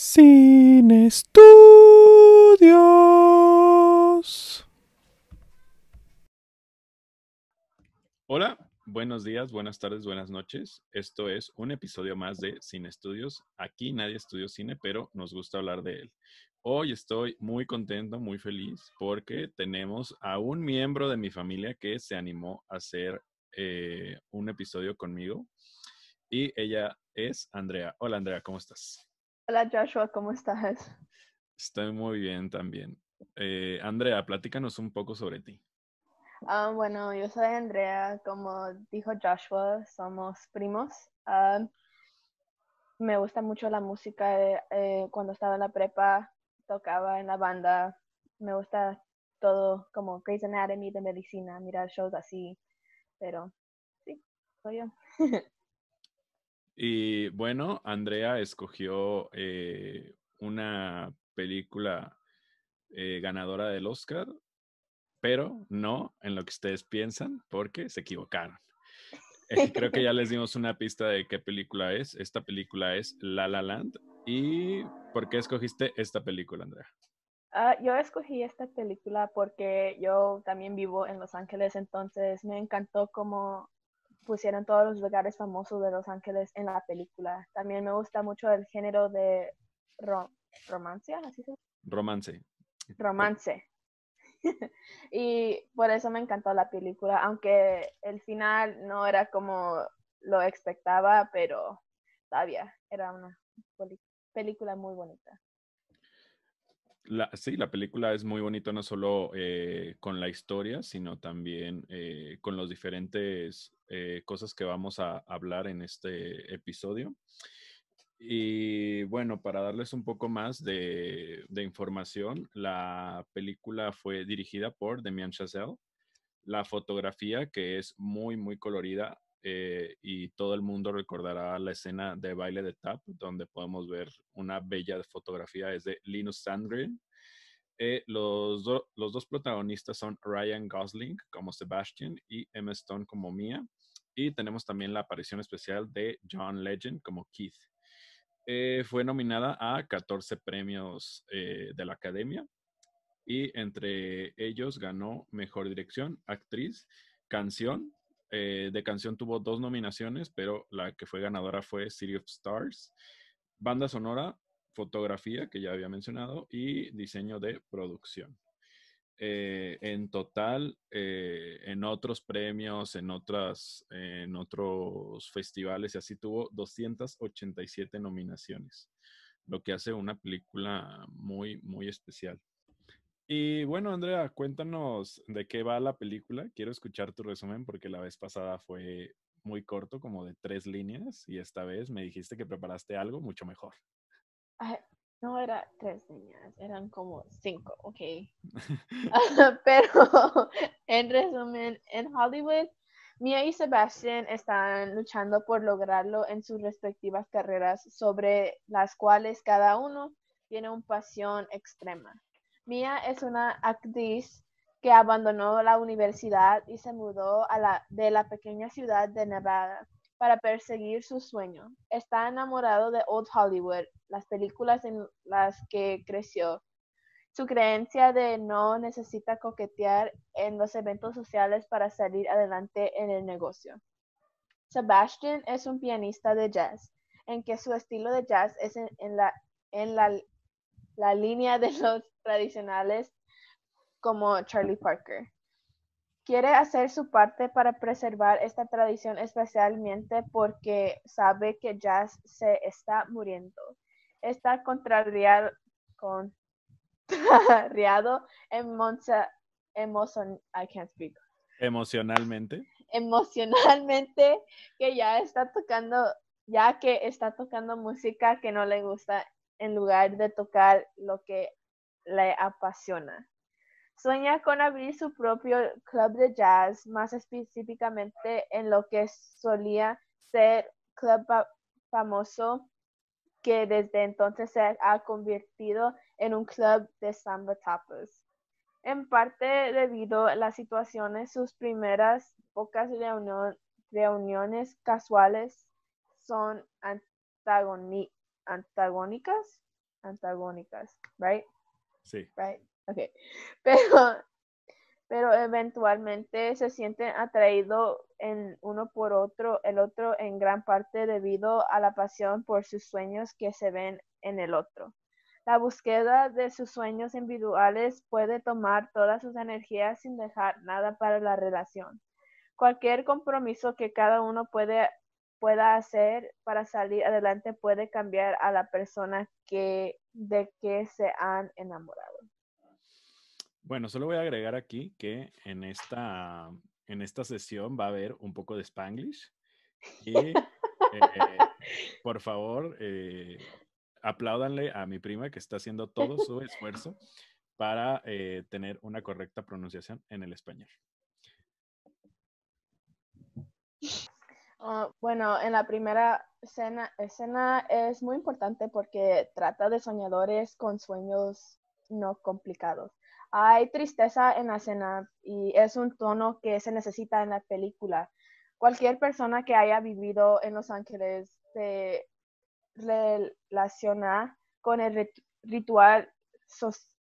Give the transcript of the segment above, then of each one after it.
Sin estudios. Hola, buenos días, buenas tardes, buenas noches. Esto es un episodio más de Sin Estudios. Aquí nadie estudió cine, pero nos gusta hablar de él. Hoy estoy muy contento, muy feliz, porque tenemos a un miembro de mi familia que se animó a hacer eh, un episodio conmigo. Y ella es Andrea. Hola Andrea, ¿cómo estás? Hola Joshua, ¿cómo estás? Estoy muy bien también. Eh, Andrea, platícanos un poco sobre ti. Ah, bueno, yo soy Andrea, como dijo Joshua, somos primos. Ah, me gusta mucho la música. Eh, eh, cuando estaba en la prepa, tocaba en la banda. Me gusta todo como Grey's Anatomy de medicina, mirar shows así. Pero sí, soy yo. Y bueno, Andrea escogió eh, una película eh, ganadora del Oscar, pero no en lo que ustedes piensan, porque se equivocaron. Creo que ya les dimos una pista de qué película es. Esta película es La La Land. ¿Y por qué escogiste esta película, Andrea? Ah, yo escogí esta película porque yo también vivo en Los Ángeles, entonces me encantó cómo pusieron todos los lugares famosos de Los Ángeles en la película. También me gusta mucho el género de romance, ¿así se Romance. Romance. y por eso me encantó la película, aunque el final no era como lo expectaba, pero todavía era una película muy bonita sí, la película es muy bonita no solo eh, con la historia, sino también eh, con las diferentes eh, cosas que vamos a hablar en este episodio. Y bueno, para darles un poco más de, de información, la película fue dirigida por Demian Chazelle. La fotografía, que es muy, muy colorida, y todo el mundo recordará la escena de baile de tap, donde podemos ver una bella fotografía, es de Linus Sandgren. Eh, los, dos protagonistas son Ryan Gosling como Sebastian y Emma Stone como Mia. Y tenemos también la aparición especial de John Legend como Keith. Eh, fue nominada a 14 premios eh, de la Academia y entre ellos ganó Mejor Dirección, Actriz, Canción. De canción tuvo dos nominaciones, pero la que fue ganadora fue City of Stars. Banda sonora, fotografía, que ya había mencionado, y diseño de producción. Eh, en total, eh, en otros premios, en, otras, en otros festivales y así tuvo 287 nominaciones, lo que hace una película muy, muy especial. Y bueno, Andrea, cuéntanos de qué va la película. Quiero escuchar tu resumen porque la vez pasada fue muy corto, como de tres líneas, y esta vez me dijiste que preparaste algo mucho mejor no era tres niñas, eran como cinco, ok. Pero en resumen, en Hollywood, Mia y Sebastian están luchando por lograrlo en sus respectivas carreras, sobre las cuales cada uno tiene una pasión extrema. Mia es una actriz que abandonó la universidad y se mudó de la pequeña ciudad de Nevada para perseguir su sueño. Está enamorado de Old Hollywood, las películas en las que creció. Su creencia de no necesita coquetear en los eventos sociales para salir adelante en el negocio. Sebastian es un pianista de jazz, en que su estilo de jazz es en, la, en la, la línea de los tradicionales como Charlie Parker quiere hacer su parte para preservar esta tradición especialmente porque sabe que jazz se está muriendo. Está contrariado, contrariado I can't speak. emocionalmente. Emocionalmente que ya está tocando, ya que está tocando música que no le gusta en lugar de tocar lo que le apasiona. Sueña con abrir su propio club de jazz, más específicamente en lo que solía ser club famoso que desde entonces se ha convertido en un club de samba tapas. En parte debido a las situaciones, sus primeras pocas reuniones casuales son antagónicas antagónicas, right? Sí. Right. Okay. Pero pero eventualmente se sienten atraídos en uno por otro, el otro en gran parte debido a la pasión por sus sueños que se ven en el otro. La búsqueda de sus sueños individuales puede tomar todas sus energías sin dejar nada para la relación. Cualquier compromiso que cada uno puede, pueda hacer para salir adelante puede cambiar a la persona que, de que se han enamorado. Bueno, solo voy a agregar aquí que en esta, en esta sesión va a haber un poco de Spanglish. Y eh, por favor, eh, apláudanle a mi prima que está haciendo todo su esfuerzo para eh, tener una correcta pronunciación en el español. Ah, bueno, en la primera escena, es muy importante porque trata de soñadores con sueños no complicados. Hay tristeza en la escena y es un tono que se necesita en la película. Cualquier persona que haya vivido en Los Ángeles se relaciona con el ritual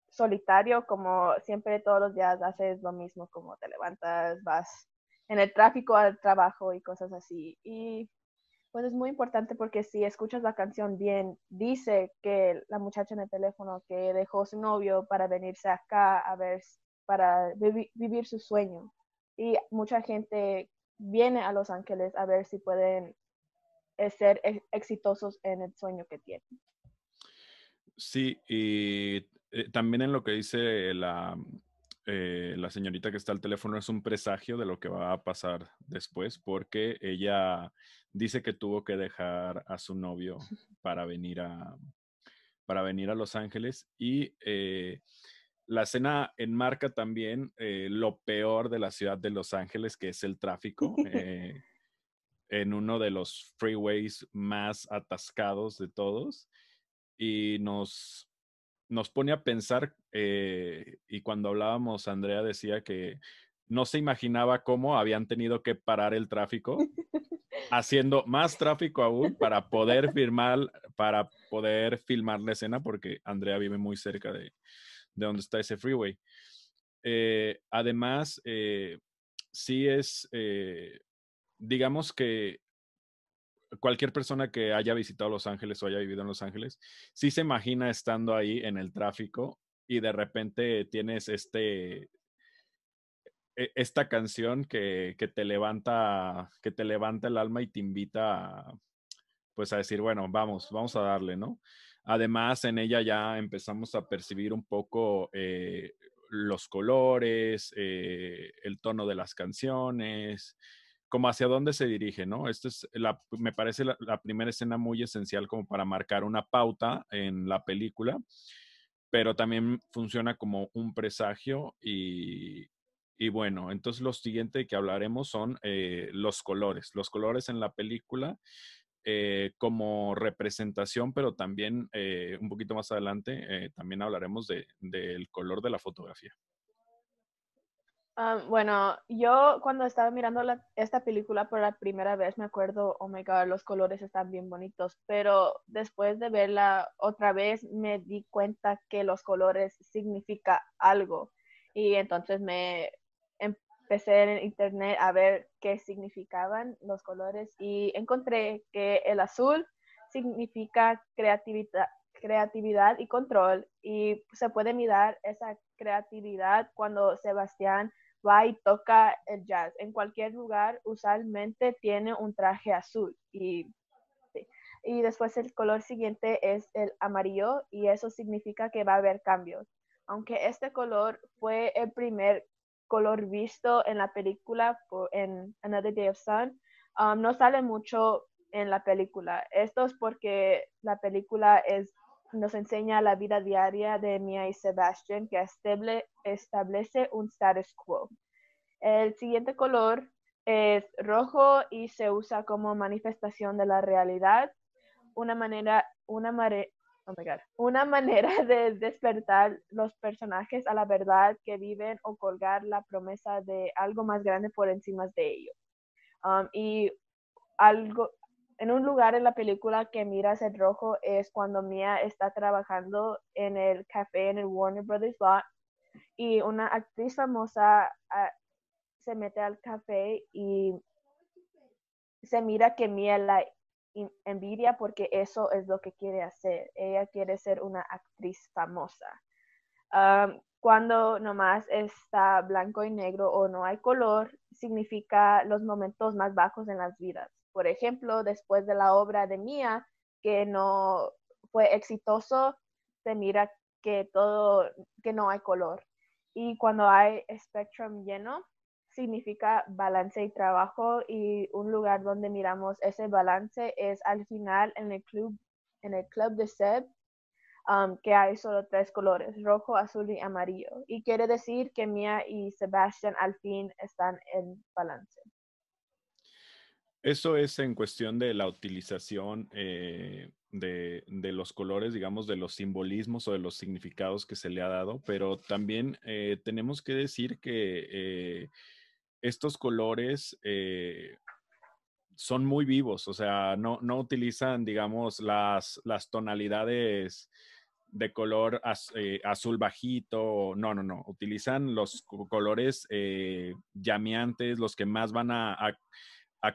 solitario, como siempre todos los días haces lo mismo, como te levantas, vas en el tráfico al trabajo y cosas así. Y pues es muy importante porque si escuchas la canción bien, dice que la muchacha en el teléfono que dejó su novio para venirse acá a ver, para vivir su sueño. Y mucha gente viene a Los Ángeles a ver si pueden eh, ser exitosos en el sueño que tienen. Sí, y eh, también en lo que dice la, eh, la señorita que está al teléfono es un presagio de lo que va a pasar después, porque ella dice que tuvo que dejar a su novio para venir a, para venir a Los Ángeles y eh, la escena enmarca también eh, lo peor de la ciudad de Los Ángeles, que es el tráfico, eh, en uno de los freeways más atascados de todos. Y nos, nos pone a pensar, y cuando hablábamos, Andrea decía que no se imaginaba cómo habían tenido que parar el tráfico haciendo más tráfico aún para poder filmar, para poder filmar la escena, porque Andrea vive muy cerca de, donde está ese freeway. Eh, además, eh, sí es, eh, digamos que cualquier persona que haya visitado Los Ángeles o haya vivido en Los Ángeles, sí se imagina estando ahí en el tráfico y de repente tienes este e, esta canción que, te levanta, que te levanta el alma y te invita a, pues a decir, bueno, vamos, vamos a darle, ¿no? Además, en ella ya empezamos a percibir un poco eh, los colores, eh, el tono de las canciones, como hacia dónde se dirige, ¿no? Esta es la, me parece la, la, primera escena muy esencial como para marcar una pauta en la película, pero también funciona como un presagio y, y bueno, entonces lo siguiente que hablaremos son eh, los colores. Los colores en la película eh, como representación, pero también eh, un poquito más adelante también hablaremos del color de la fotografía. Ah, bueno, yo cuando estaba mirando esta película por la primera vez me acuerdo, oh my god, los colores están bien bonitos, pero después de verla otra vez me di cuenta que los colores significa algo. Y entonces me empecé en internet a ver qué significaban los colores y encontré que el azul significa creatividad, creatividad y control y se puede mirar esa creatividad cuando Sebastián va y toca el jazz. En cualquier lugar usualmente tiene un traje azul y, y después el color siguiente es el amarillo y eso significa que va a haber cambios. Aunque este color fue el primer color visto en la película en Another Day of Sun um, no sale mucho en la película. Esto es porque la película es, nos enseña la vida diaria de Mia y Sebastian que establece un status quo. El siguiente color es rojo y se usa como manifestación de la realidad, una manera, una, mare, Oh Una manera de despertar los personajes a la verdad que viven o colgar la promesa de algo más grande por encima de ellos. Um, y algo, en un lugar en la película que miras el rojo es cuando Mia está trabajando en el café en el Warner Brothers lot y una actriz famosa ah, se mete al café y se mira que Mia la envidia porque eso es lo que quiere hacer. Ella quiere ser una actriz famosa. cuando nomás está blanco y negro o no hay color, significa los momentos más bajos en las vidas. Por ejemplo, después de la obra de Mia, que no fue exitoso, se mira que todo, que no hay color. Y cuando hay spectrum lleno, significa balance y trabajo y un lugar donde miramos ese balance es al final en el club, en el club de Seb, um, que hay solo tres colores, rojo, azul y amarillo. Y quiere decir que Mia y Sebastian al fin están en balance. Eso es en cuestión de la utilización eh, de, los colores, digamos, de los simbolismos o de los significados que se le ha dado, pero también eh, tenemos que decir que eh, estos colores son muy vivos, o sea, no, utilizan, digamos, las, tonalidades de color azul bajito, no, no, no, utilizan los colores llameantes, los que más van a,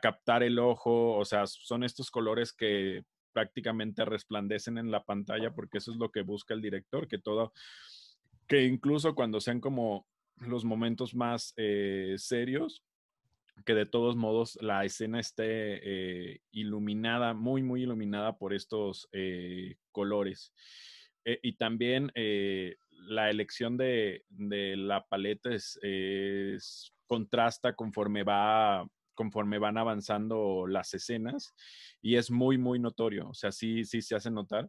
captar el ojo, o sea, son estos colores que prácticamente resplandecen en la pantalla porque eso es lo que busca el director, que todo, que incluso cuando sean como los momentos más eh, serios, que de todos modos la escena esté eh, iluminada, muy, muy iluminada por estos eh, colores. y también la elección de, la paleta es, contrasta conforme va conforme van avanzando las escenas y es muy, muy notorio, o sea, sí, sí se hace notar.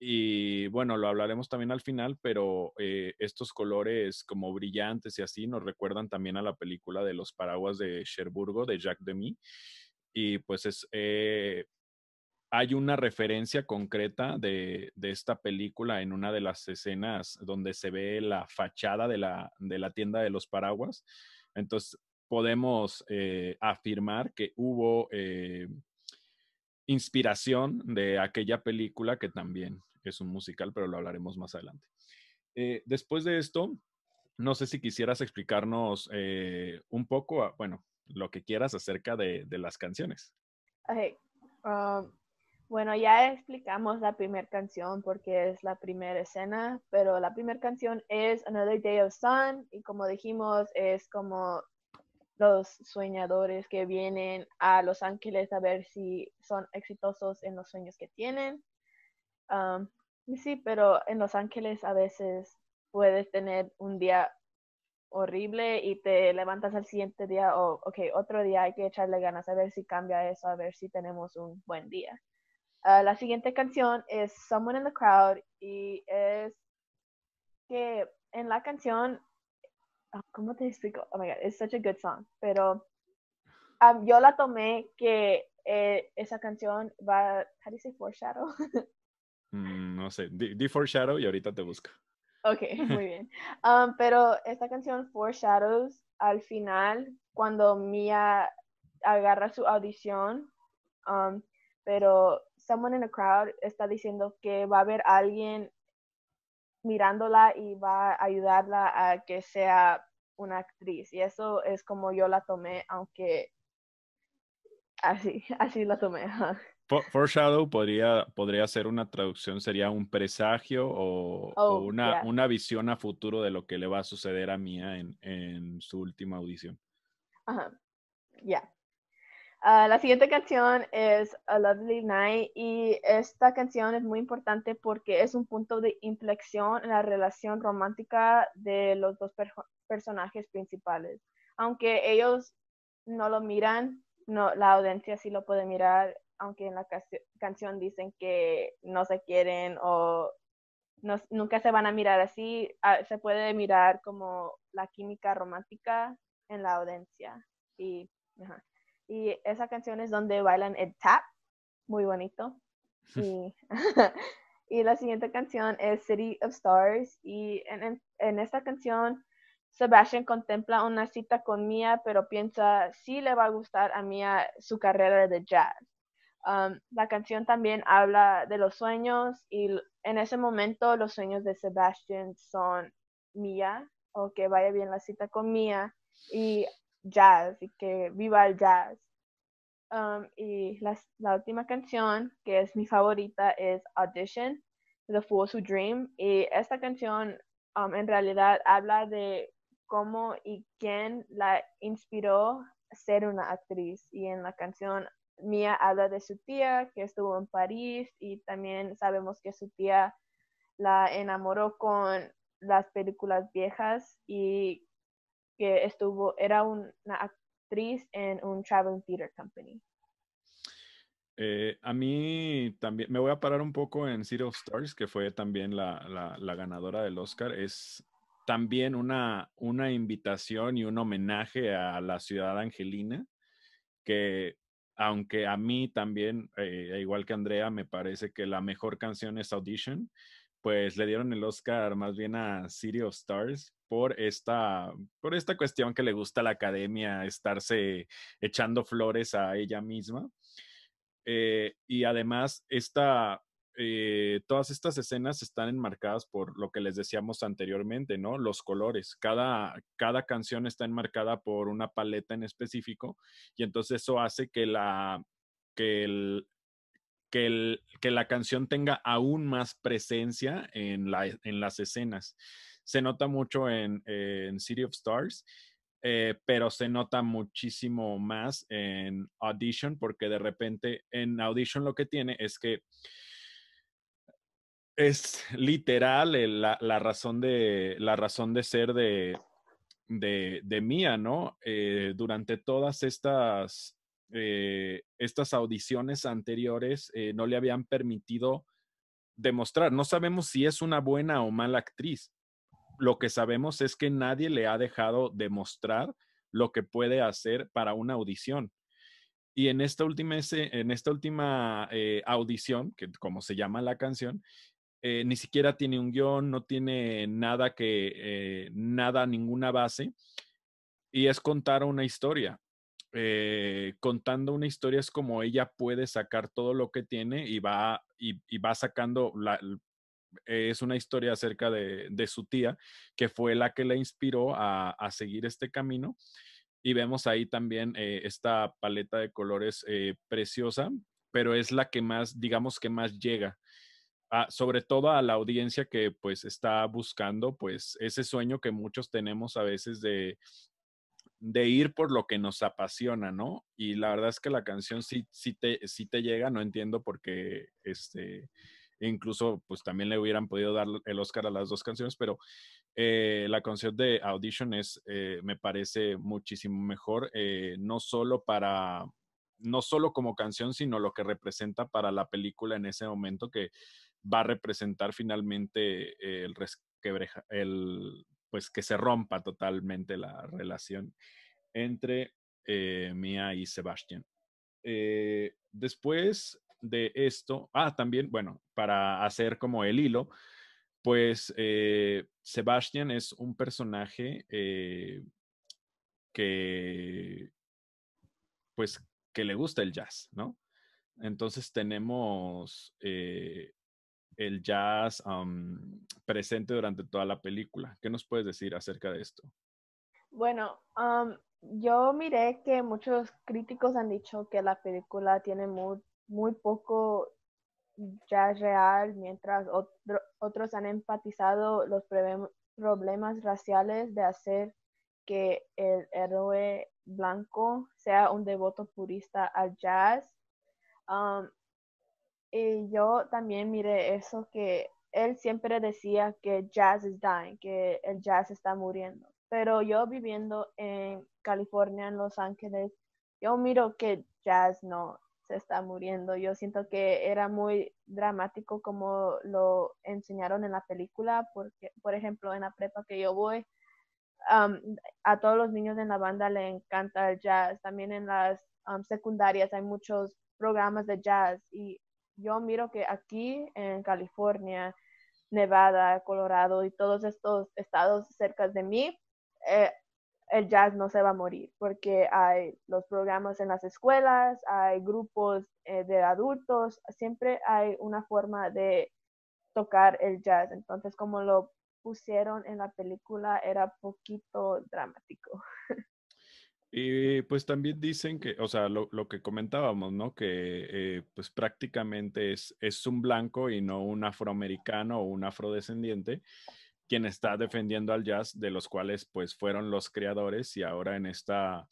Y bueno, lo hablaremos también al final, pero eh, estos colores como brillantes y así nos recuerdan también a la película de los paraguas de Cherburgo de Jacques Demy. Y pues es, eh, hay una referencia concreta de, esta película en una de las escenas donde se ve la fachada de la, de la tienda de los paraguas. Entonces podemos eh, afirmar que hubo inspiración de aquella película que también es un musical, pero lo hablaremos más adelante. Eh, después de esto, no sé si quisieras explicarnos eh, un poco, bueno, lo que quieras acerca de, las canciones. Um, bueno, ya explicamos la primera canción porque es la primera escena, pero la primera canción es Another Day of Sun y como dijimos es como los soñadores que vienen a Los Ángeles a ver si son exitosos en los sueños que tienen. Sí, pero en Los Ángeles a veces puedes tener un día horrible y te levantas al siguiente día o, ok, otro día hay que echarle ganas a ver si cambia eso, a ver si tenemos un buen día. Ah, la siguiente canción es Someone in the Crowd y es que en la canción Ah, ¿cómo te explico? Oh my god, it's such a good song. Pero um, yo la tomé que eh, esa canción va, how do you say foreshadow? Mm, no sé, di, foreshadow y ahorita te busco. Ok, muy bien. Um, pero esta canción Foreshadows, al final, cuando Mia agarra su audición, um, pero someone in the crowd está diciendo que va a haber alguien mirándola y va a ayudarla a que sea una actriz. Y eso es como yo la tomé, aunque así, así la tomé. Foreshadow podría, podría ser una traducción, sería un presagio o, oh, una, una, visión a futuro de lo que le va a suceder a Mia en, en su última audición. Ajá, ya. Ah, la siguiente canción es A Lovely Night y esta canción es muy importante porque es un punto de inflexión en la relación romántica de los dos personajes principales. Aunque ellos no lo miran, no, la audiencia sí lo puede mirar, aunque en la canción dicen que no se quieren o nunca se van a mirar así, ah, se puede mirar como la química romántica en la audiencia. Y, y esa canción es donde bailan el tap, muy bonito. Y, y la siguiente canción es City of Stars. Y en, en, esta canción, Sebastian contempla una cita con Mia, pero piensa si le va a gustar a Mia su carrera de jazz. Um, la canción también habla de los sueños y en ese momento los sueños de Sebastian son Mia o que vaya bien la cita con Mia y jazz y que viva el jazz. Um, y la, la, última canción, que es mi favorita, es Audition, The Fool's Who Dream. Y esta canción um, en realidad habla de cómo y quién la inspiró a ser una actriz. Y en la canción Mia habla de su tía que estuvo en París y también sabemos que su tía la enamoró con las películas viejas y que estuvo, era una actriz en un traveling theater company. Eh, a mí también, me voy a parar un poco en City of Stars, que fue también la, la, ganadora del Oscar. Es también una, una invitación y un homenaje a la ciudad angelina, que aunque a mí también, eh, igual que Andrea, me parece que la mejor canción es Audition, pues le dieron el Oscar más bien a City of Stars por esta, por esta cuestión que le gusta a la academia estarse echando flores a ella misma. Eh, y además, esta, eh, todas estas escenas están enmarcadas por lo que les decíamos anteriormente, ¿no? Los colores. Cada, cada canción está enmarcada por una paleta en específico y entonces eso hace que la, que el, que, que la canción tenga aún más presencia en, la, en las escenas. Se nota mucho en, City of Stars, eh, pero se nota muchísimo más en Audition, porque de repente en Audition lo que tiene es que es literal la, la, razón, de, la razón de ser de, de, Mía, ¿no? Eh, durante todas estas eh, estas audiciones anteriores eh, no le habían permitido demostrar. No sabemos si es una buena o mala actriz. Lo que sabemos es que nadie le ha dejado demostrar lo que puede hacer para una audición. Y en esta última, en esta última eh, audición, que como se llama la canción, ni siquiera tiene un guion, no tiene nada que, nada, ninguna base, y es contar una historia. Eh, contando una historia es como ella puede sacar todo lo que tiene y va, y, va sacando, la, es una historia acerca de, su tía, que fue la que la inspiró a, seguir este camino. Y vemos ahí también eh, esta paleta de colores eh, preciosa, pero es la que más, digamos que más llega. sobre todo a la audiencia que pues está buscando pues ese sueño que muchos tenemos a veces de, de ir por lo que nos apasiona, ¿no? Y la verdad es que la canción sí, sí, te, sí te llega, no entiendo por qué, este, incluso pues también le hubieran podido dar el Oscar a las dos canciones, pero eh, la canción de Audition es, eh, me parece muchísimo mejor, eh, no solo para, no solo como canción, sino lo que representa para la película en ese momento que va a representar finalmente el resquebreja, pues que se rompa totalmente la relación entre Mia y Sebastián. Después de esto, ah, también, bueno, para hacer como el hilo, pues eh, Sebastián es un personaje que, pues, que le gusta el jazz, ¿no? Entonces tenemos el jazz presente durante toda la película. ¿Qué nos puedes decir acerca de esto? Bueno, yo miré que muchos críticos han dicho que la película tiene muy, muy poco jazz real, mientras otros han empatizado los problemas raciales de hacer que el héroe blanco sea un devoto purista al jazz. Y yo también miré eso que él siempre decía que jazz is dying, que el jazz está muriendo. Pero yo viviendo en California, en Los Ángeles, yo miro que jazz no se está muriendo. Yo siento que era muy dramático como lo enseñaron en la película, porque, por ejemplo, en la prepa que yo voy, a todos los niños en la banda le encanta el jazz. También en las secundarias hay muchos programas de jazz y yo miro que aquí en California, Nevada, Colorado y todos estos estados cerca de mí, eh, el jazz no se va a morir porque hay los programas en las escuelas, hay grupos eh, de adultos, siempre hay una forma de tocar el jazz. Entonces, como lo pusieron en la película, era poquito dramático. Y pues también dicen que, o sea, lo, que comentábamos, ¿no? Que eh, pues prácticamente es, es un blanco y no un afroamericano o un afrodescendiente quien está defendiendo al jazz, de los cuales pues fueron los creadores y ahora en esta,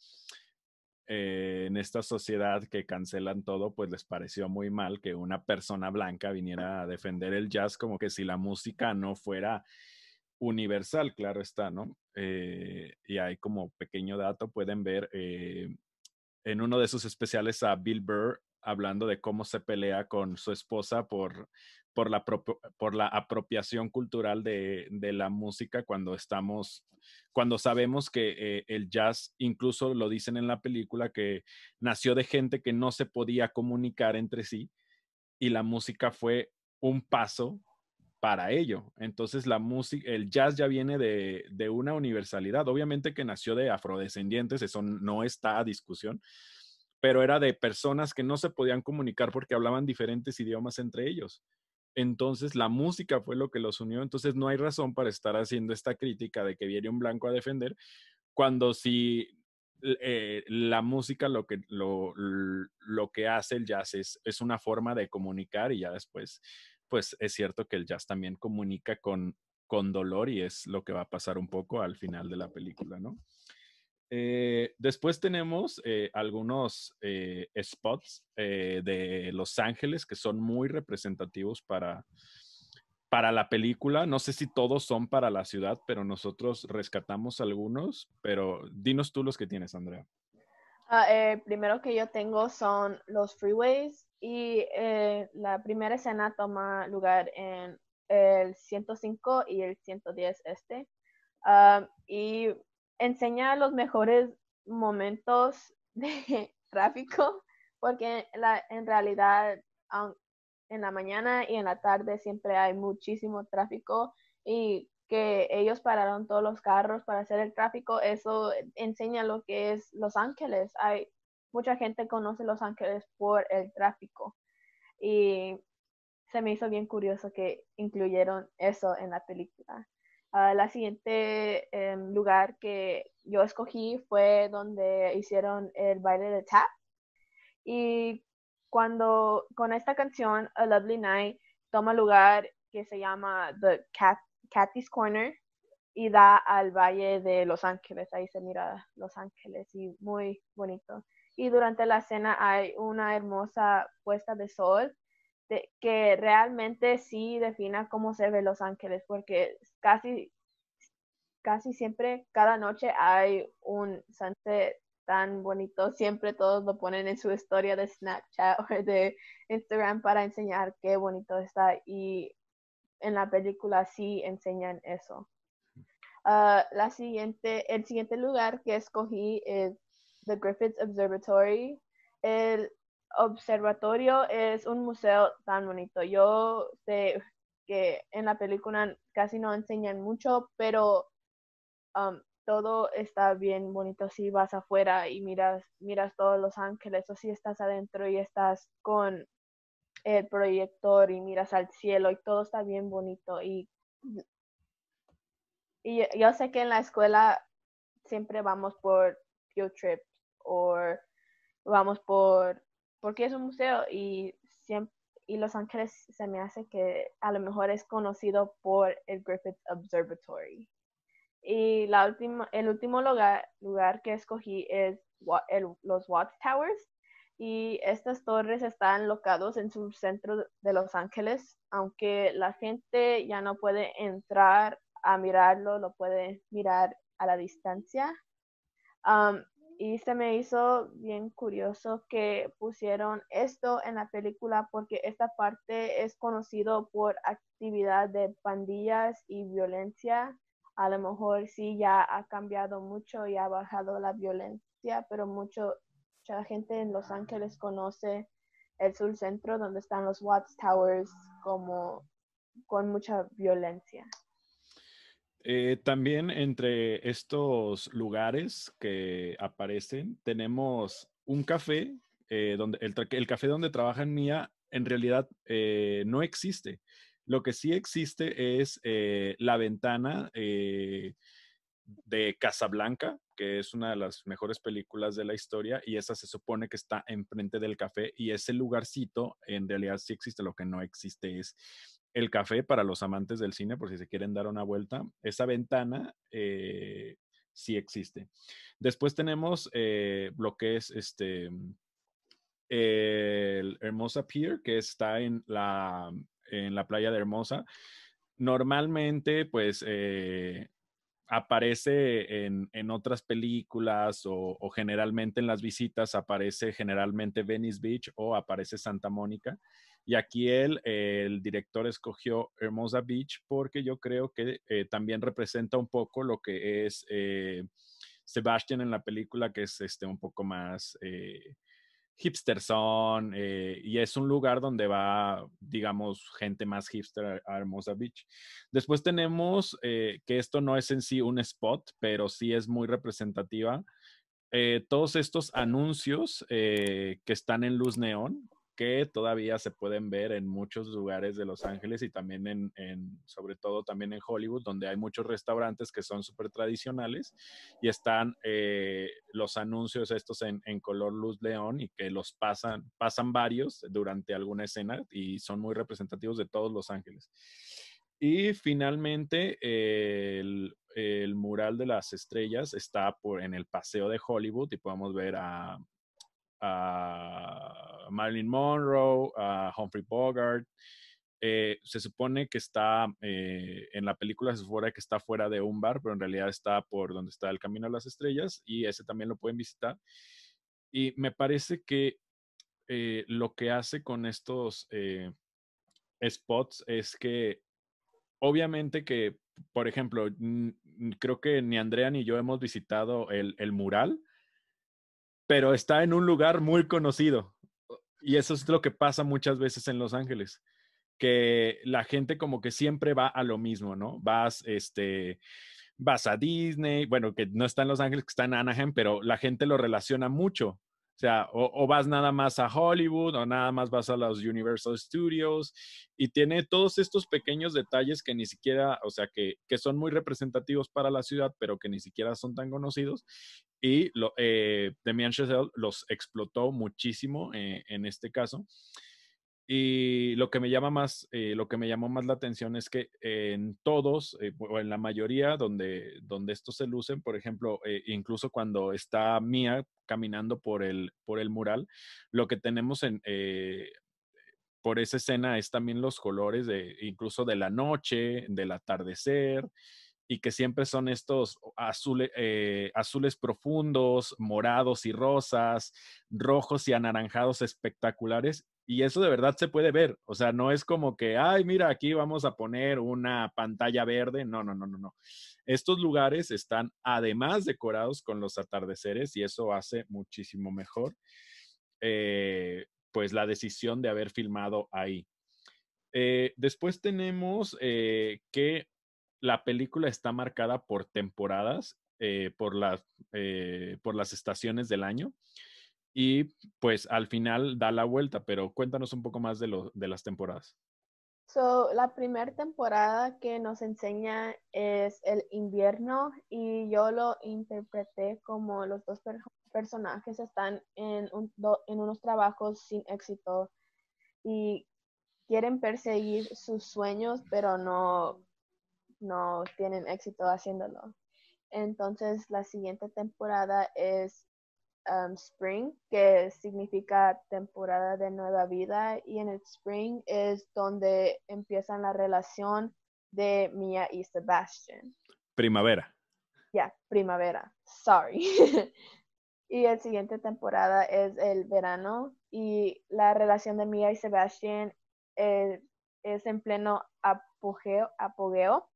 eh, en esta sociedad que cancelan todo, pues les pareció muy mal que una persona blanca viniera a defender el jazz como que si la música no fuera universal, claro está, ¿no? Eh, y hay como pequeño dato, pueden ver eh, en uno de sus especiales a Bill Burr hablando de cómo se pelea con su esposa por por la, por la apropiación cultural de, la música cuando estamos, cuando sabemos que eh, el jazz, incluso lo dicen en la película, que nació de gente que no se podía comunicar entre sí y la música fue un paso para ello. Entonces la música, el jazz ya viene de, de, una universalidad. Obviamente que nació de afrodescendientes, eso no está a discusión, pero era de personas que no se podían comunicar porque hablaban diferentes idiomas entre ellos. Entonces la música fue lo que los unió. Entonces no hay razón para estar haciendo esta crítica de que viene un blanco a defender, cuando si eh, la música lo que, lo, lo, que hace el jazz es, es una forma de comunicar y ya después, pues es cierto que el jazz también comunica con, con dolor y es lo que va a pasar un poco al final de la película, ¿no? Eh, después tenemos eh, algunos eh, spots de Los Ángeles que son muy representativos para, para la película. No sé si todos son para la ciudad, pero nosotros rescatamos algunos. Pero dinos tú los que tienes, Andrea. El primero que yo tengo son los freeways y la primera escena toma lugar en el 105 y el 110 este. Ah, y enseña los mejores momentos de tráfico, porque en realidad en la mañana y en la tarde siempre hay muchísimo tráfico y que ellos pararon todos los carros para hacer el tráfico, eso enseña lo que es Los Ángeles. Hay mucha gente conoce Los Ángeles por el tráfico y se me hizo bien curioso que incluyeron eso en la película. Uh, la siguiente em, lugar que yo escogí fue donde hicieron el baile de tap. Y cuando con esta canción, A Lovely Night, toma lugar que se llama The Cat, Cathy's Corner y da al Valle de Los Ángeles. Ahí se mira Los Ángeles y muy bonito. Y durante la cena hay una hermosa puesta de sol que realmente sí defina cómo se ve Los Ángeles, porque casi, casi siempre, cada noche hay un sunset tan bonito. Siempre todos lo ponen en su historia de Snapchat o de Instagram para enseñar qué bonito está. Y en la película sí enseñan eso. Ah, la siguiente, el siguiente lugar que escogí es The Griffith Observatory. El observatorio es un museo tan bonito. Yo sé que en la película casi no enseñan mucho, pero um, todo está bien bonito si vas afuera y miras, miras todos Los Ángeles o si estás adentro y estás con el proyector y miras al cielo y todo está bien bonito y, y yo sé que en la escuela siempre vamos por field trips o vamos por porque es un museo y siempre y Los Ángeles se me hace que a lo mejor es conocido por el Griffith Observatory. Y el último lugar, que escogí es los Watts Towers. Y estas torres están locados en su centro de Los Ángeles, aunque la gente ya no puede entrar a mirarlo, lo puede mirar a la distancia. Um, y se me hizo bien curioso que pusieron esto en la película porque esta parte es conocido por actividad de pandillas y violencia. A lo mejor sí ya ha cambiado mucho y ha bajado la violencia, pero mucho, mucha gente en Los Ángeles conoce el sur centro donde están los Watts Towers como con mucha violencia. Eh, también entre estos lugares que aparecen tenemos un café, eh, donde el, café donde trabaja Mía en realidad eh, no existe. Lo que sí existe es la ventana de Casablanca, que es una de las mejores películas de la historia, y esa se supone que está enfrente del café, y ese lugarcito en realidad sí existe, lo que no existe es el café para los amantes del cine, por si se quieren dar una vuelta. Esa ventana eh, sí existe. Después tenemos eh, lo que es este el Hermosa Pier, que está en la, en la playa de Hermosa. Normalmente, pues, eh, aparece en, otras películas o, o, generalmente en las visitas aparece generalmente Venice Beach o aparece Santa Mónica. Y aquí el director escogió Hermosa Beach porque yo creo que eh, también representa un poco lo que es eh, Sebastian en la película, que es este, un poco más eh, hipster son y es un lugar donde va, digamos, gente más hipster a, Hermosa Beach. Después tenemos que esto no es en sí un spot, pero sí es muy representativa. todos estos anuncios que están en luz neón, que todavía se pueden ver en muchos lugares de Los Ángeles y también en, sobre todo también en Hollywood, donde hay muchos restaurantes que son súper tradicionales y están eh, los anuncios estos en, color luz león y que los pasan, pasan varios durante alguna escena y son muy representativos de todos Los Ángeles. Y finalmente, el, el, mural de las estrellas está por, en el Paseo de Hollywood y podemos ver a, a Marilyn Monroe, a Humphrey Bogart. Eh, se supone que está eh, en la película, se supone que está fuera de un bar, pero en realidad está por donde está el Camino a las Estrellas y ese también lo pueden visitar. Y me parece que eh, lo que hace con estos spots es que obviamente que, por ejemplo, creo que ni Andrea ni yo hemos visitado el, el mural, pero está en un lugar muy conocido. Y eso es lo que pasa muchas veces en Los Ángeles, que la gente como que siempre va a lo mismo, ¿no? Vas, este, vas a Disney, bueno, que no está en Los Ángeles, que está en Anaheim, pero la gente lo relaciona mucho. O sea, o, vas nada más a Hollywood o nada más vas a los Universal Studios y tiene todos estos pequeños detalles que ni siquiera, o sea, que, que son muy representativos para la ciudad, pero que ni siquiera son tan conocidos. Y eh, Demian Chazelle los explotó muchísimo eh, en este caso. Y lo que me llama más, eh, lo que me llamó más la atención es que en todos, eh, o en la mayoría donde, donde estos se lucen, por ejemplo, eh, incluso cuando está Mia caminando por el, por el mural, lo que tenemos en, por esa escena es también los colores de, incluso de la noche, del atardecer, y que siempre son estos azules, azules profundos, morados y rosas, rojos y anaranjados espectaculares y eso de verdad se puede ver. O sea, no es como que, ay, mira, aquí vamos a poner una pantalla verde. No, no, no, no, no. Estos lugares están además decorados con los atardeceres y eso hace muchísimo mejor, eh, pues, la decisión de haber filmado ahí. Eh, después tenemos eh, que la película está marcada por temporadas, por, las, por las estaciones del año y pues al final da la vuelta, pero cuéntanos un poco más de, lo, de las temporadas. So, la primera temporada que nos enseña es el invierno y yo lo interpreté como los dos personajes están en, un, en unos trabajos sin éxito y quieren perseguir sus sueños, pero no, no tienen éxito haciéndolo. Entonces, la siguiente temporada es Um, spring, que significa temporada de nueva vida, y en el spring es donde empiezan la relación de Mia y Sebastian. Primavera. Ya, primavera. Sorry. y la siguiente temporada es el verano y la relación de Mia y Sebastian eh, es en pleno apogeo, apogeo.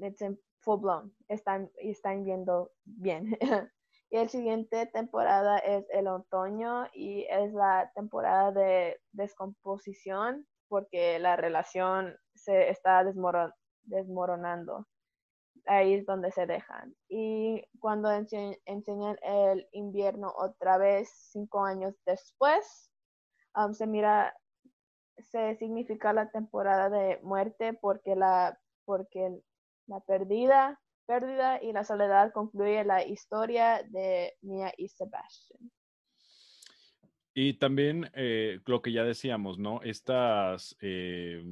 En full blown. Están, están viendo bien. Y el siguiente temporada es el otoño y es la temporada de descomposición porque la relación se está desmoronando. ahí es donde se dejan. Y cuando enseñan el invierno otra vez, cinco años después, um, se mira, se significa la temporada de muerte porque la, porque la pérdida, pérdida y la soledad concluye la historia de Mia y Sebastian. Y también eh, lo que ya decíamos, ¿no? Estas eh,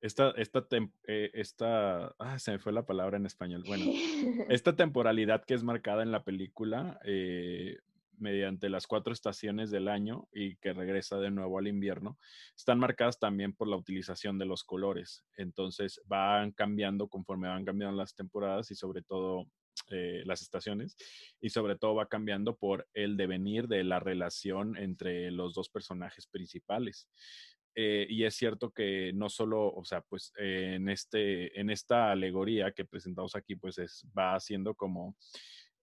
esta, esta, eh, esta, ah, se me fue la palabra en español. Bueno, esta temporalidad que es marcada en la película eh, mediante las cuatro estaciones del año y que regresa de nuevo al invierno, están marcadas también por la utilización de los colores. Entonces van cambiando conforme van cambiando las temporadas y sobre todo eh, las estaciones y sobre todo va cambiando por el devenir de la relación entre los dos personajes principales. Eh, y es cierto que no solo, o sea, pues en, este, en esta alegoría que presentamos aquí, pues es, va haciendo como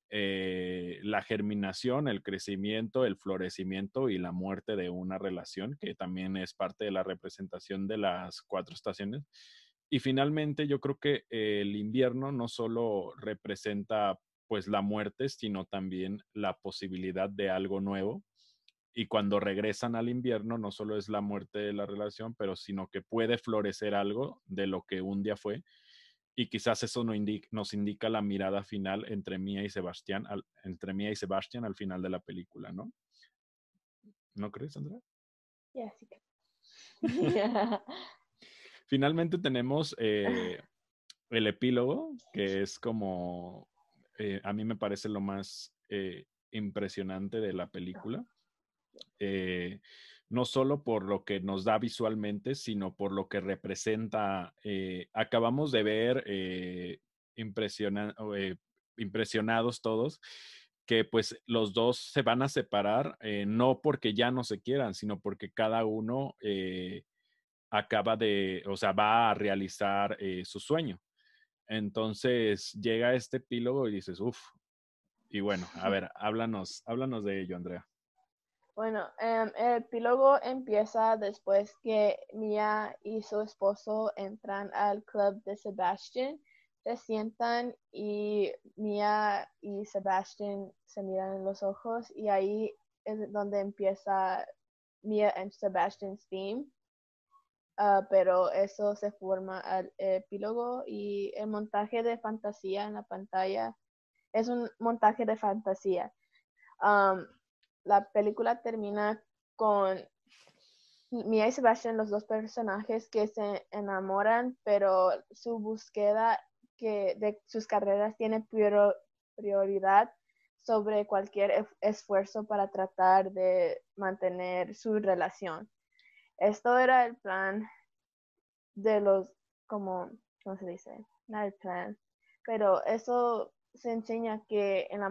eh, la germinación, el crecimiento, el florecimiento y la muerte de una relación, que también es parte de la representación de las cuatro estaciones. Y finalmente yo creo que el invierno no solo representa pues la muerte, sino también la posibilidad de algo nuevo, y cuando regresan al invierno no solo es la muerte de la relación, pero sino que puede florecer algo de lo que un día fue y quizás eso nos indica, la mirada final entre Mía y Sebastián, al, entre Mía y Sebastián al final de la película, ¿no? ¿No crees, Andrea? Ya, sí. Finalmente tenemos eh, el epílogo, que es como, eh, a mí me parece lo más eh, impresionante de la película. Eh, no solo por lo que nos da visualmente, sino por lo que representa. Eh, acabamos de ver eh, impresionados todos que pues los dos se van a separar, no porque ya no se quieran, sino porque cada uno acaba de, o sea, va a realizar su sueño. Entonces llega este epílogo y dices, uff, y bueno, a ver, háblanos, háblanos de ello, Andrea. Bueno, em, el epílogo empieza después que Mia y su esposo entran al club de Sebastian, se sientan y Mia y Sebastian se miran en los ojos y ahí es donde empieza Mia y Sebastian's theme. Ah, pero eso se forma al epílogo y el montaje de fantasía en la pantalla es un montaje de fantasía la película termina con Mia y Sebastian, los dos personajes que se enamoran, pero su búsqueda que de sus carreras tiene prioridad sobre cualquier esfuerzo para tratar de mantener su relación. Esto era el plan de los, como, ¿cómo se dice? No el plan, pero eso se enseña que en la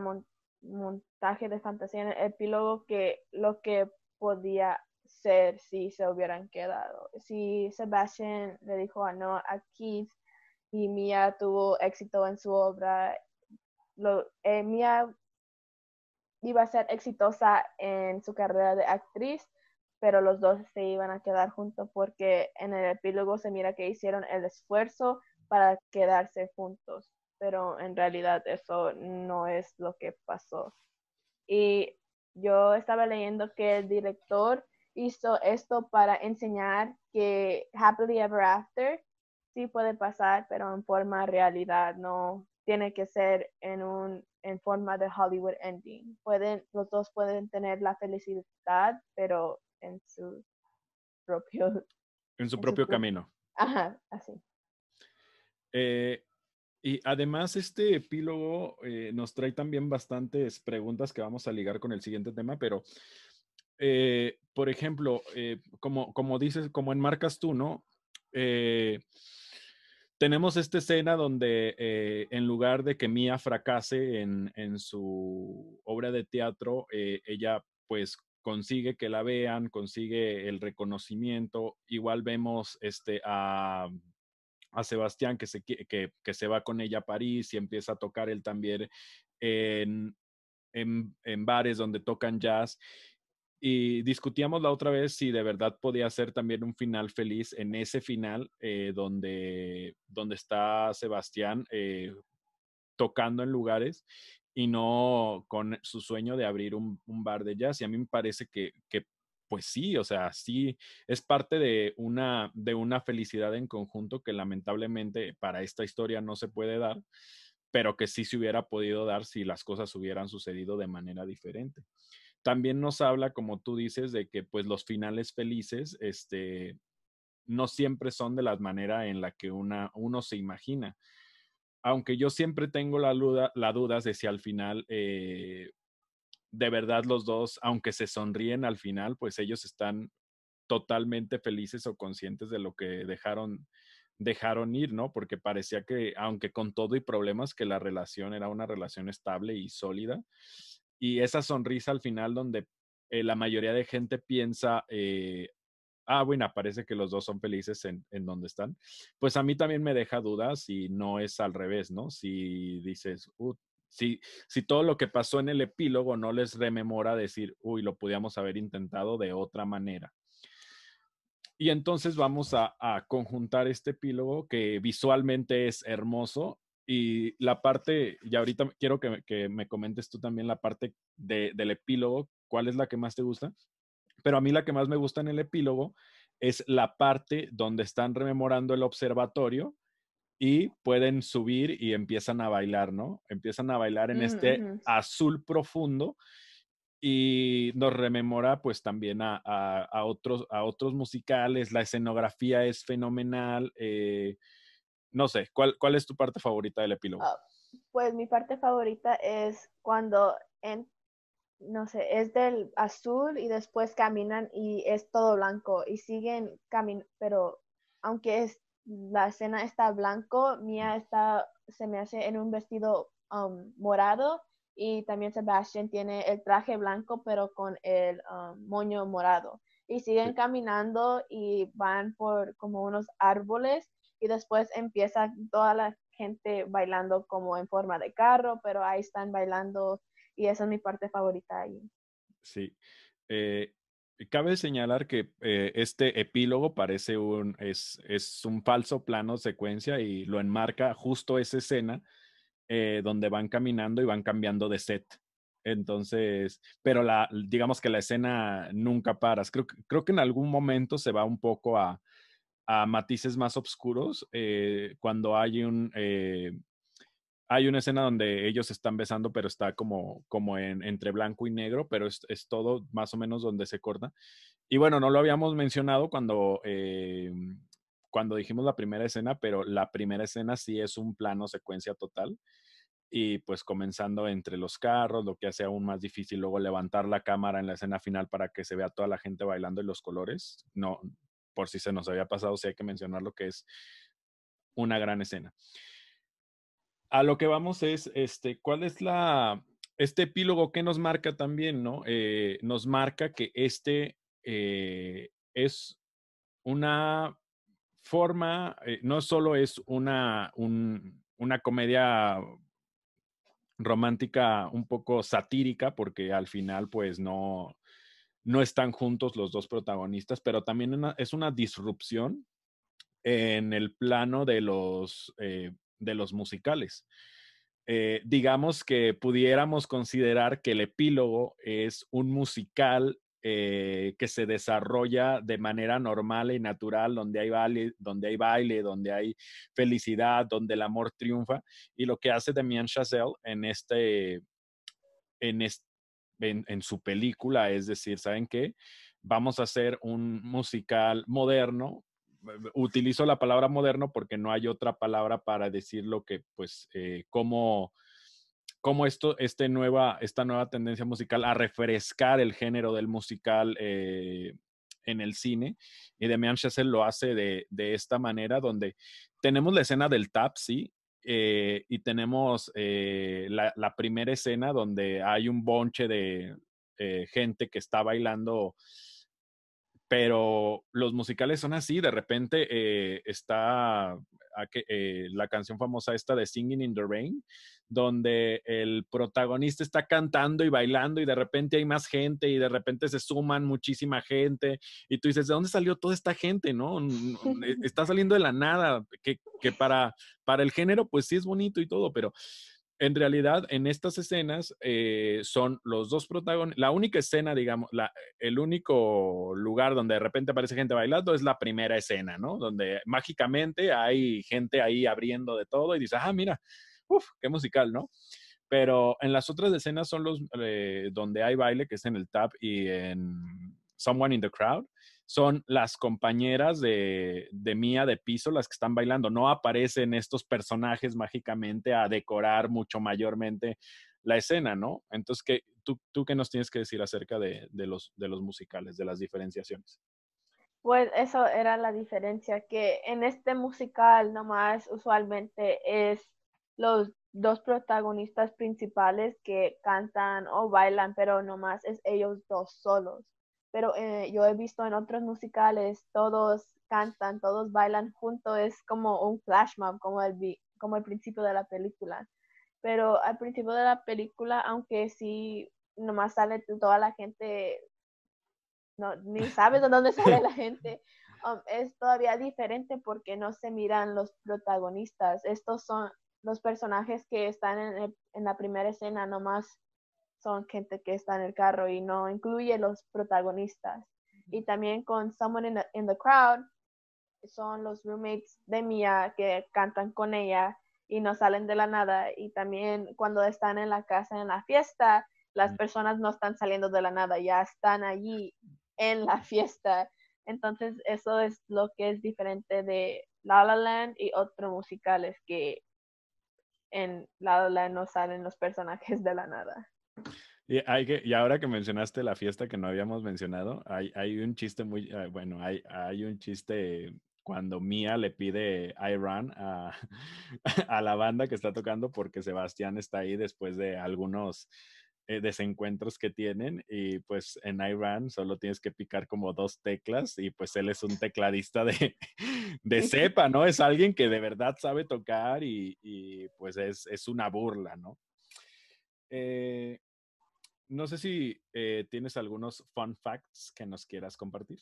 montaje de fantasía en el epílogo que lo que podía ser si se hubieran quedado. Si Sebastian le dijo a no a Keith y Mia tuvo éxito en su obra, lo, eh, Mia iba a ser exitosa en su carrera de actriz, pero los dos se iban a quedar juntos porque en el epílogo se mira que hicieron el esfuerzo para quedarse juntos pero en realidad eso no es lo que pasó. Y yo estaba leyendo que el director hizo esto para enseñar que Happily Ever After sí puede pasar, pero en forma realidad, no tiene que ser en un en forma de Hollywood ending. Pueden, los dos pueden tener la felicidad, pero en su propio en su propio camino. Ajá, así. Eh, y además este epílogo eh, nos trae también bastantes preguntas que vamos a ligar con el siguiente tema, pero, eh, por ejemplo, eh, como, como dices, como enmarcas tú, ¿no? tenemos esta escena donde en lugar de que Mia fracase en, en su obra de teatro, ella pues consigue que la vean, consigue el reconocimiento. Igual vemos este, a a Sebastián que se, que, que se va con ella a París y empieza a tocar él también en, en, bares donde tocan jazz. y discutíamos la otra vez si de verdad podía ser también un final feliz en ese final eh, donde, donde está Sebastián eh, tocando en lugares y no con su sueño de abrir un, bar de jazz. Y a mí me parece que, pues sí, o sea, sí es parte de una, de una felicidad en conjunto que lamentablemente para esta historia no se puede dar, pero que sí se hubiera podido dar si las cosas hubieran sucedido de manera diferente también nos habla, como tú dices, de que pues los finales felices, este, no siempre son de la manera en la que una, uno se imagina. Aunque yo siempre tengo la duda, la de si al final, eh, de verdad los dos, aunque se sonríen al final, pues ellos están totalmente felices o conscientes de lo que dejaron, dejaron ir, ¿no? Porque parecía que, aunque con todo y problemas, que la relación era una relación estable y sólida, y esa sonrisa al final donde eh, la mayoría de gente piensa, eh, ah, bueno, parece que los dos son felices en, en, donde están, pues a mí también me deja dudas y no es al revés, ¿no? Si dices, uh, si, todo lo que pasó en el epílogo no les rememora decir, uy, lo podíamos haber intentado de otra manera. Y entonces vamos a, conjuntar este epílogo que visualmente es hermoso y la parte, y ahorita quiero que, me comentes tú también la parte del epílogo, cuál es la que más te gusta. Pero a mí la que más me gusta en el epílogo es la parte donde están rememorando el observatorio y pueden subir y empiezan a bailar, ¿no? Empiezan a bailar en este azul profundo y nos rememora pues también a, otros, a otros musicales, la escenografía es fenomenal, eh, no sé, ¿cuál, ¿cuál es tu parte favorita del epílogo? Ah, pues mi parte favorita es cuando, en, no sé, es del azul y después caminan y es todo blanco y siguen caminando, pero aunque es, la escena está blanco, Mia está, se me hace en un vestido um, morado y también Sebastian tiene el traje blanco pero con el um, moño morado y siguen caminando y van por como unos árboles y después empieza toda la gente bailando como en forma de carro, pero ahí están bailando y esa es mi parte favorita ahí. Sí. Eh, cabe señalar que eh, este epílogo parece un, es, es, un falso plano secuencia y lo enmarca justo esa escena eh, donde van caminando y van cambiando de set. Entonces, pero la, digamos que la escena nunca paras. Creo, creo que en algún momento se va un poco a, a matices más oscuros eh, cuando hay un eh, hay una escena donde ellos están besando pero está como como en, entre blanco y negro pero es, es, todo más o menos donde se corta y bueno no lo habíamos mencionado cuando eh, cuando dijimos la primera escena pero la primera escena sí es un plano secuencia total y pues comenzando entre los carros, lo que hace aún más difícil luego levantar la cámara en la escena final para que se vea toda la gente bailando y los colores. No, por si se nos había pasado, si hay que mencionar lo que es una gran escena. A lo que vamos es, este, ¿cuál es la, este epílogo que nos marca también, no? Eh, nos marca que este eh, es una forma, eh, no solo es una, una comedia romántica un poco satírica, porque al final, pues no, no están juntos los dos protagonistas, pero también es una disrupción en el plano de los, de los musicales. Eh, digamos que pudiéramos considerar que el epílogo es un musical eh, que se desarrolla de manera normal y natural, donde hay, baile, donde hay baile, donde hay felicidad, donde el amor triunfa. Y lo que hace Damien Chazelle en este, en este en, su película, es decir, ¿saben qué? Vamos a hacer un musical moderno. Utilizo la palabra moderno porque no hay otra palabra para decir lo que, pues, eh, cómo, esto, este nueva, esta nueva tendencia musical a refrescar el género del musical eh, en el cine. Y Demian Chazelle lo hace de, de, esta manera, donde tenemos la escena del tap, sí, eh, y tenemos eh, la, primera escena donde hay un bonche de eh, gente que está bailando, pero los musicales son así, de repente está, eh, la canción famosa esta de Singing in the Rain, donde el protagonista está cantando y bailando y de repente hay más gente y de repente se suman muchísima gente y tú dices, ¿de dónde salió toda esta gente? ¿No? Está saliendo de la nada, que, que para, para el género pues sí es bonito y todo, pero en realidad, en estas escenas eh, son los dos protagonistas. La única escena, digamos, la, el único lugar donde de repente aparece gente bailando es la primera escena, ¿no? Donde mágicamente hay gente ahí abriendo de todo y dices, ah, mira, uff, qué musical, ¿no? Pero en las otras escenas son los eh, donde hay baile, que es en el tap y en Someone in the Crowd son las compañeras de, de Mía de piso las que están bailando. No aparecen estos personajes mágicamente a decorar mucho mayormente la escena, ¿no? Entonces, ¿qué, tú, ¿tú qué nos tienes que decir acerca de, de, los, de los musicales, de las diferenciaciones? Pues eso era la diferencia, que en este musical nomás usualmente es los dos protagonistas principales que cantan o bailan, pero nomás es ellos dos solos pero eh, yo he visto en otros musicales, todos cantan, todos bailan juntos, es como un flash mob, como el, como el principio de la película. Pero al principio de la película, aunque sí nomás sale toda la gente, no, ni sabes de dónde sale la gente, um, es todavía diferente porque no se miran los protagonistas. Estos son los personajes que están en, en la primera escena, nomás son gente que está en el carro y no incluye los protagonistas. Y también con Someone in the, Crowd, son los roommates de Mia que cantan con ella y no salen de la nada. Y también cuando están en la casa, en la fiesta, las personas no están saliendo de la nada, ya están allí en la fiesta. Entonces eso es lo que es diferente de La La Land y otros musicales que en La La Land no salen los personajes de la nada. Y, hay que, y ahora que mencionaste la fiesta que no habíamos mencionado, hay, hay un chiste muy, ah, bueno, hay, hay un chiste cuando Mia le pide I Run a, a, la banda que está tocando porque Sebastián está ahí después de algunos eh, desencuentros que tienen y pues en I Run solo tienes que picar como dos teclas y pues él es un tecladista de, de cepa, ¿no? Es alguien que de verdad sabe tocar y, y pues es, es, una burla, ¿no? Eh, no sé si eh, tienes algunos fun facts que nos quieras compartir.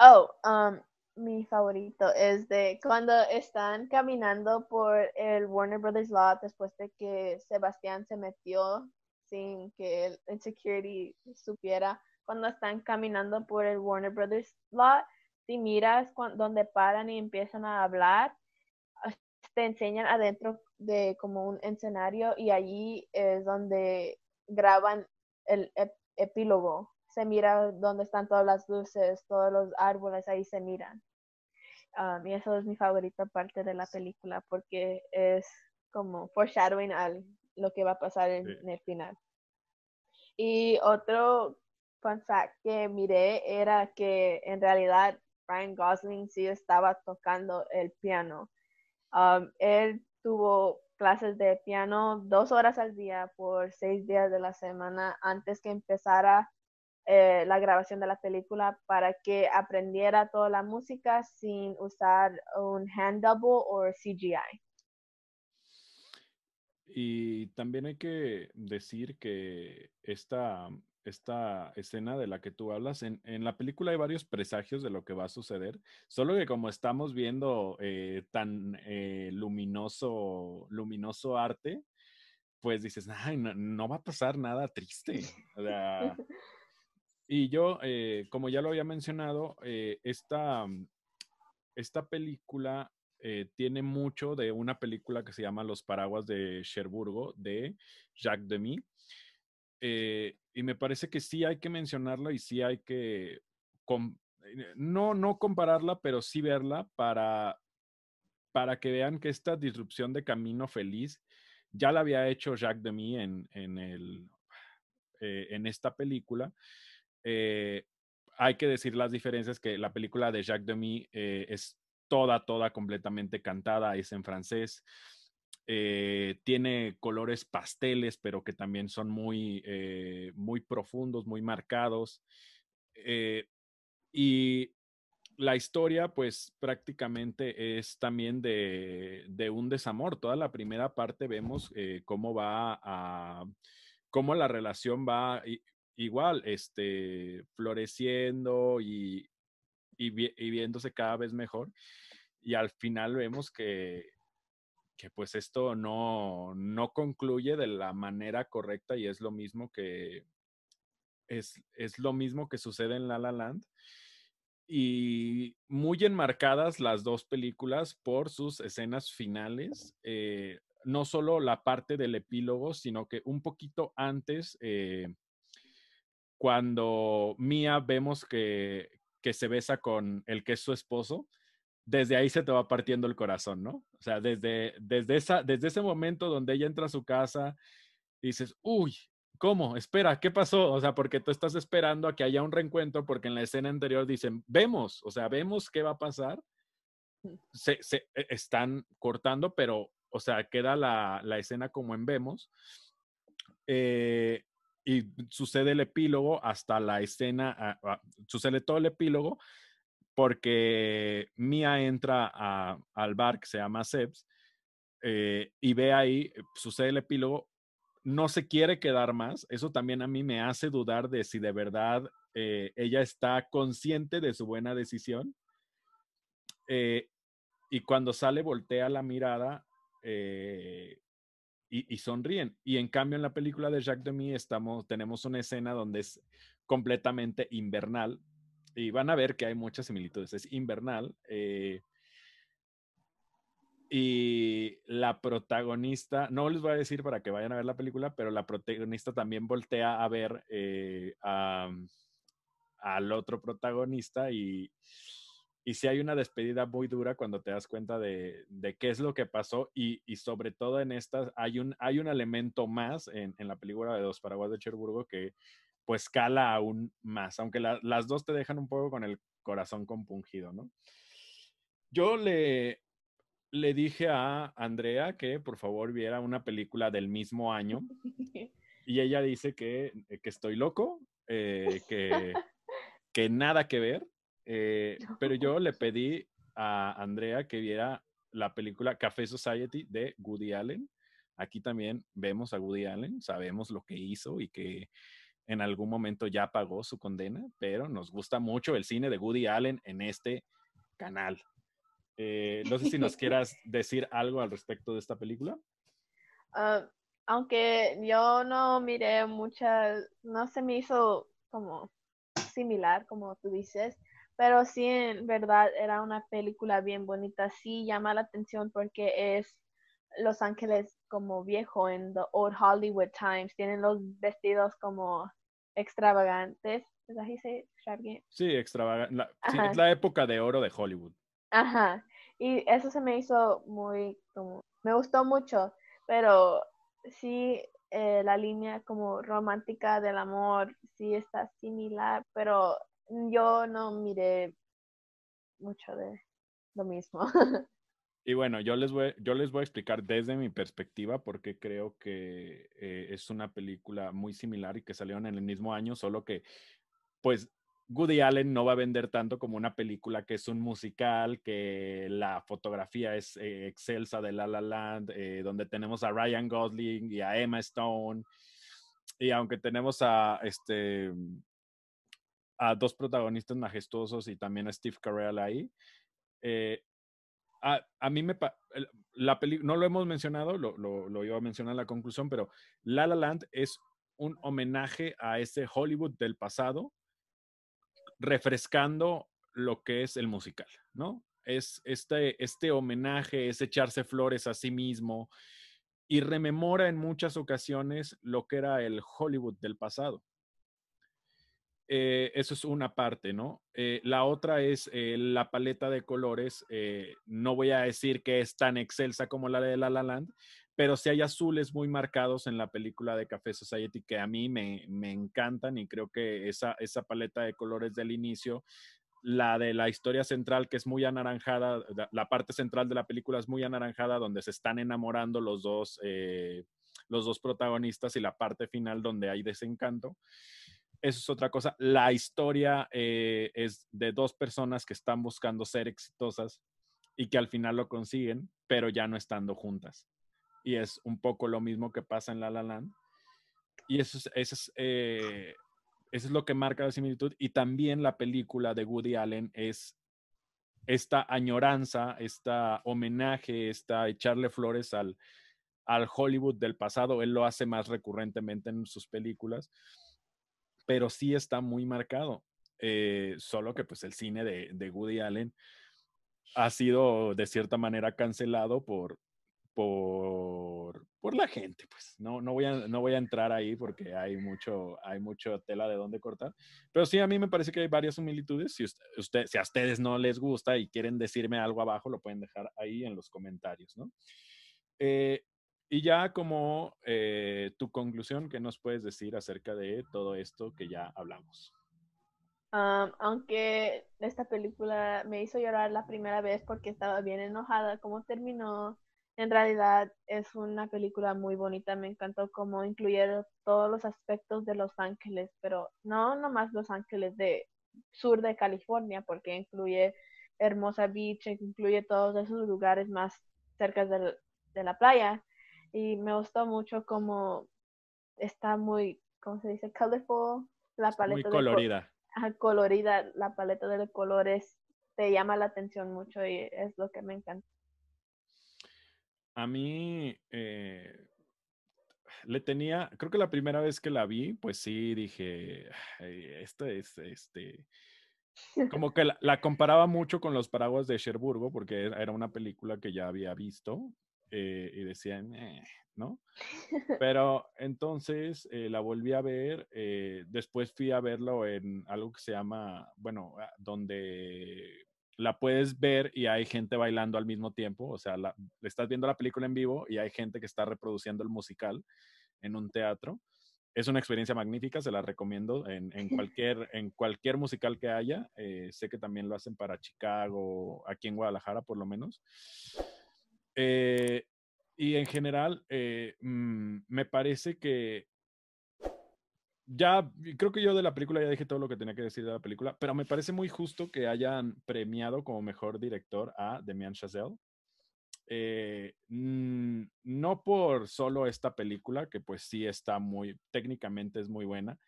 Oh, um, mi favorito es de cuando están caminando por el Warner Brothers Lot después de que Sebastián se metió sin que el, security supiera. Cuando están caminando por el Warner Brothers Lot, si miras donde paran y empiezan a hablar, te enseñan adentro de como un escenario y allí es donde graban el epílogo. Se mira dónde están todas las luces, todos los árboles, ahí se miran. Um, y eso es mi favorita parte de la película porque es como foreshadowing a lo que va a pasar en, el final. Y otro fun fact que miré era que en realidad Ryan Gosling sí estaba tocando el piano. Um, él tuvo clases de piano dos horas al día por seis días de la semana antes que empezara eh, la grabación de la película para que aprendiera toda la música sin usar un hand double o CGI. Y también hay que decir que esta esta escena de la que tú hablas. En, la película hay varios presagios de lo que va a suceder, solo que como estamos viendo eh, tan eh, luminoso, luminoso arte, pues dices, Ay, no, va a pasar nada triste. y yo, eh, como ya lo había mencionado, esta, esta película tiene mucho de una película que se llama Los Paraguas de Cherburgo de Jacques Demy eh, y me parece que sí hay que mencionarla y sí hay que eh, no, no compararla, pero sí verla para, para que vean que esta disrupción de Camino Feliz ya la había hecho Jacques Demy en, en, el, eh, en esta película. hay que decir las diferencias que la película de Jacques Demy es toda, toda completamente cantada, es en francés. Eh, tiene colores pasteles, pero que también son muy, eh, muy profundos, muy marcados. Eh, y la historia, pues prácticamente es también de, de un desamor. Toda la primera parte vemos cómo va a, cómo la relación va igual, este, floreciendo y, y, viéndose cada vez mejor. Y al final vemos que, pues esto no, no concluye de la manera correcta y es lo mismo que, es, es lo mismo que sucede en La La Land y muy enmarcadas las dos películas por sus escenas finales. Eh, no solo la parte del epílogo, sino que un poquito antes, eh, cuando Mia vemos que, que se besa con el que es su esposo, desde ahí se te va partiendo el corazón, ¿no? O sea, desde, desde, esa, desde ese momento donde ella entra a su casa, dices, uy, ¿Cómo? Espera, ¿qué pasó? O sea, porque tú estás esperando a que haya un reencuentro, porque en la escena anterior dicen, vemos, o sea, vemos qué va a pasar. Se, se e, están cortando, pero, o sea, queda la, la escena como en vemos. Eh, y sucede el epílogo hasta la escena, ah, ah, sucede todo el epílogo porque Mia entra a, al bar que se llama Sebs eh, y ve ahí, sucede el epílogo no se quiere quedar más. Eso también a mí me hace dudar de si de verdad eh, ella está consciente de su buena decisión. Eh, y cuando sale, voltea la mirada eh, y, sonríen. Y en cambio, en la película de Jacques Demy estamos, tenemos una escena donde es completamente invernal. Y van a ver que hay muchas similitudes. Es invernal. Y la protagonista, no les voy a decir para que vayan a ver la película, pero la protagonista también voltea a ver eh, al otro protagonista y, y sí hay una despedida muy dura cuando te das cuenta de, de qué es lo que pasó y, y, sobre todo en estas hay un, hay un elemento más en, en la película de Dos Paraguas de Cherburgo que pues cala aún más, aunque las dos te dejan un poco con el corazón compungido, ¿no? Yo le, le dije a Andrea que por favor viera una película del mismo año y ella dice que, eh, que estoy loco, eh, que, que, nada que ver, eh, pero yo le pedí a Andrea que viera la película Café Society de Woody Allen. Aquí también vemos a Woody Allen, sabemos lo que hizo y que en algún momento ya pagó su condena, pero nos gusta mucho el cine de Woody Allen en este canal. Eh, no sé si nos quieras decir algo al respecto de esta película. Ah, aunque yo no miré muchas, no se me hizo como similar, como tú dices, pero sí, en verdad, era una película bien bonita. Sí llama la atención porque es Los Ángeles como viejo en the old Hollywood times. Tienen los vestidos como extravagantes. ¿Es así se Sí, extravagante. es la época de oro de Hollywood. Ajá. Y eso se me hizo muy, como, me gustó mucho, pero sí, eh, la línea como romántica del amor sí está similar, pero yo no miré mucho de lo mismo. Y bueno, yo les voy, yo les voy a explicar desde mi perspectiva porque creo que eh, es una película muy similar y que salieron en el mismo año, solo que pues Woody Allen no va a vender tanto como una película que es un musical, que la fotografía es eh, excelsa de La La Land, eh, donde tenemos a Ryan Gosling y a Emma Stone. Y aunque tenemos a este a dos protagonistas majestuosos y también a Steve Carell ahí, eh, a, mí me la película no lo hemos mencionado, lo, lo, lo iba a mencionar en la conclusión, pero La La Land es un homenaje a ese Hollywood del pasado refrescando lo que es el musical, ¿no? Es este, este homenaje, es echarse flores a sí mismo y rememora en muchas ocasiones lo que era el Hollywood del pasado. Eh, eso es una parte, ¿no? Eh, la otra es eh, la paleta de colores. no voy a decir que es tan excelsa como la de La La Land, pero sí hay azules muy marcados en la película de Café Society que a mí me, me encantan y creo que esa, esa paleta de colores del inicio, la de la historia central que es muy anaranjada, la parte central de la película es muy anaranjada donde se están enamorando los dos, los dos protagonistas y la parte final donde hay desencanto. Eso es otra cosa. La historia eh, es de dos personas que están buscando ser exitosas y que al final lo consiguen, pero ya no estando juntas. Y es un poco lo mismo que pasa en La La Land. Y eso es, eso es, eh, eso es lo que marca la similitud. Y también la película de Woody Allen es esta añoranza, esta homenaje, esta echarle flores al, al Hollywood del pasado. Él lo hace más recurrentemente en sus películas pero sí está muy marcado. Eh, solo que pues el cine de, de, Woody Allen ha sido de cierta manera cancelado por, por, por la gente, pues no, no, voy a, no voy a entrar ahí porque hay mucho, hay mucho tela de dónde cortar, pero sí a mí me parece que hay varias similitudes, si, usted, si a ustedes no les gusta y quieren decirme algo abajo, lo pueden dejar ahí en los comentarios, ¿no? Eh, y ya como eh, tu conclusión, ¿qué nos puedes decir acerca de todo esto que ya hablamos? aunque esta película me hizo llorar la primera vez porque estaba bien enojada como terminó, en realidad es una película muy bonita. Me encantó cómo incluyeron todos los aspectos de Los Ángeles, pero no nomás Los Ángeles de sur de California, porque incluye Hermosa Beach, incluye todos esos lugares más cerca de la playa y me gustó mucho como está muy, ¿cómo se dice? Colorful, la paleta. Muy colorida. De, colorida, la paleta de colores te llama la atención mucho y es lo que me encanta. A mí eh, le tenía, creo que la primera vez que la vi, pues sí dije, esto es este. Como que la, la, comparaba mucho con los paraguas de Cherburgo, porque era una película que ya había visto eh, y decían, ¿no? Pero entonces eh, la volví a ver, eh, después fui a verlo en algo que se llama, bueno, ah, donde la puedes ver y hay gente bailando al mismo tiempo, o sea, la, estás viendo la película en vivo y hay gente que está reproduciendo el musical en un teatro. Es una experiencia magnífica, se la recomiendo en, en cualquier, en cualquier musical que haya. sé que también lo hacen para Chicago, aquí en Guadalajara por lo menos. Eh, y en general, eh, mm, me parece que ya, creo que yo de la película ya dije todo lo que tenía que decir de la película, pero me parece muy justo que hayan premiado como mejor director a Demian Chazelle. Eh, mm, no por solo esta película, que pues sí está muy, técnicamente es muy buena.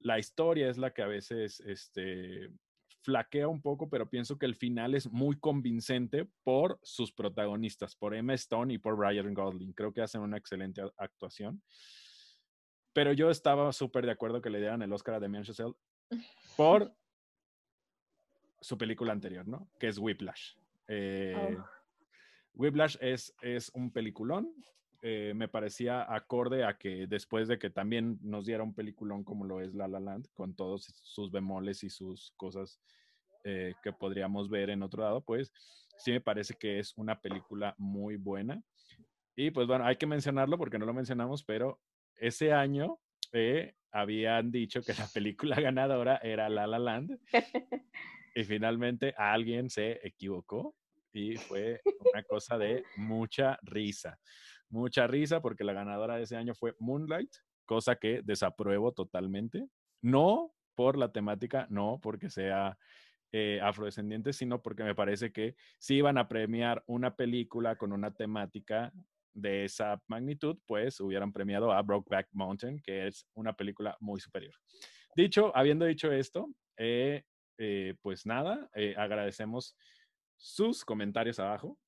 La historia es la que a veces este, flaquea un poco, pero pienso que el final es muy convincente por sus protagonistas, por Emma Stone y por Ryan Gosling. Creo que hacen una excelente actuación. Pero yo estaba súper de acuerdo que le dieran el Oscar a Damien Chazelle por su película anterior, ¿no? Que es Whiplash. Eh, oh. Whiplash es, es un peliculón. Eh, me parecía acorde a que después de que también nos diera un peliculón como lo es La La Land, con todos sus bemoles y sus cosas eh, que podríamos ver en otro lado, pues sí me parece que es una película muy buena. Y pues bueno, hay que mencionarlo porque no lo mencionamos, pero ese año eh, habían dicho que la película ganadora era La La Land. y finalmente alguien se equivocó y fue una cosa de mucha risa mucha risa porque la ganadora de ese año fue Moonlight, cosa que desapruebo totalmente. No por la temática, no porque sea eh, afrodescendiente, sino porque me parece que si iban a premiar una película con una temática de esa magnitud, pues hubieran premiado a Brokeback Mountain, que es una película muy superior. Dicho, habiendo dicho esto, eh, eh, pues nada, agradecemos sus comentarios abajo,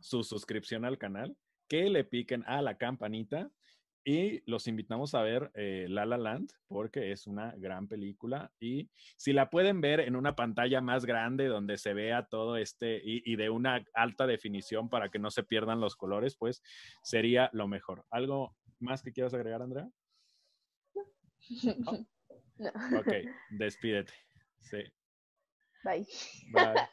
su suscripción al canal que le piquen a la campanita y los invitamos a ver eh, La La Land porque es una gran película y si la pueden ver en una pantalla más grande donde se vea todo este y, de una alta definición para que no se pierdan los colores, pues sería lo mejor. ¿Algo más que quieras agregar, Andrea? Ok, despídete. Sí. Bye. Bye.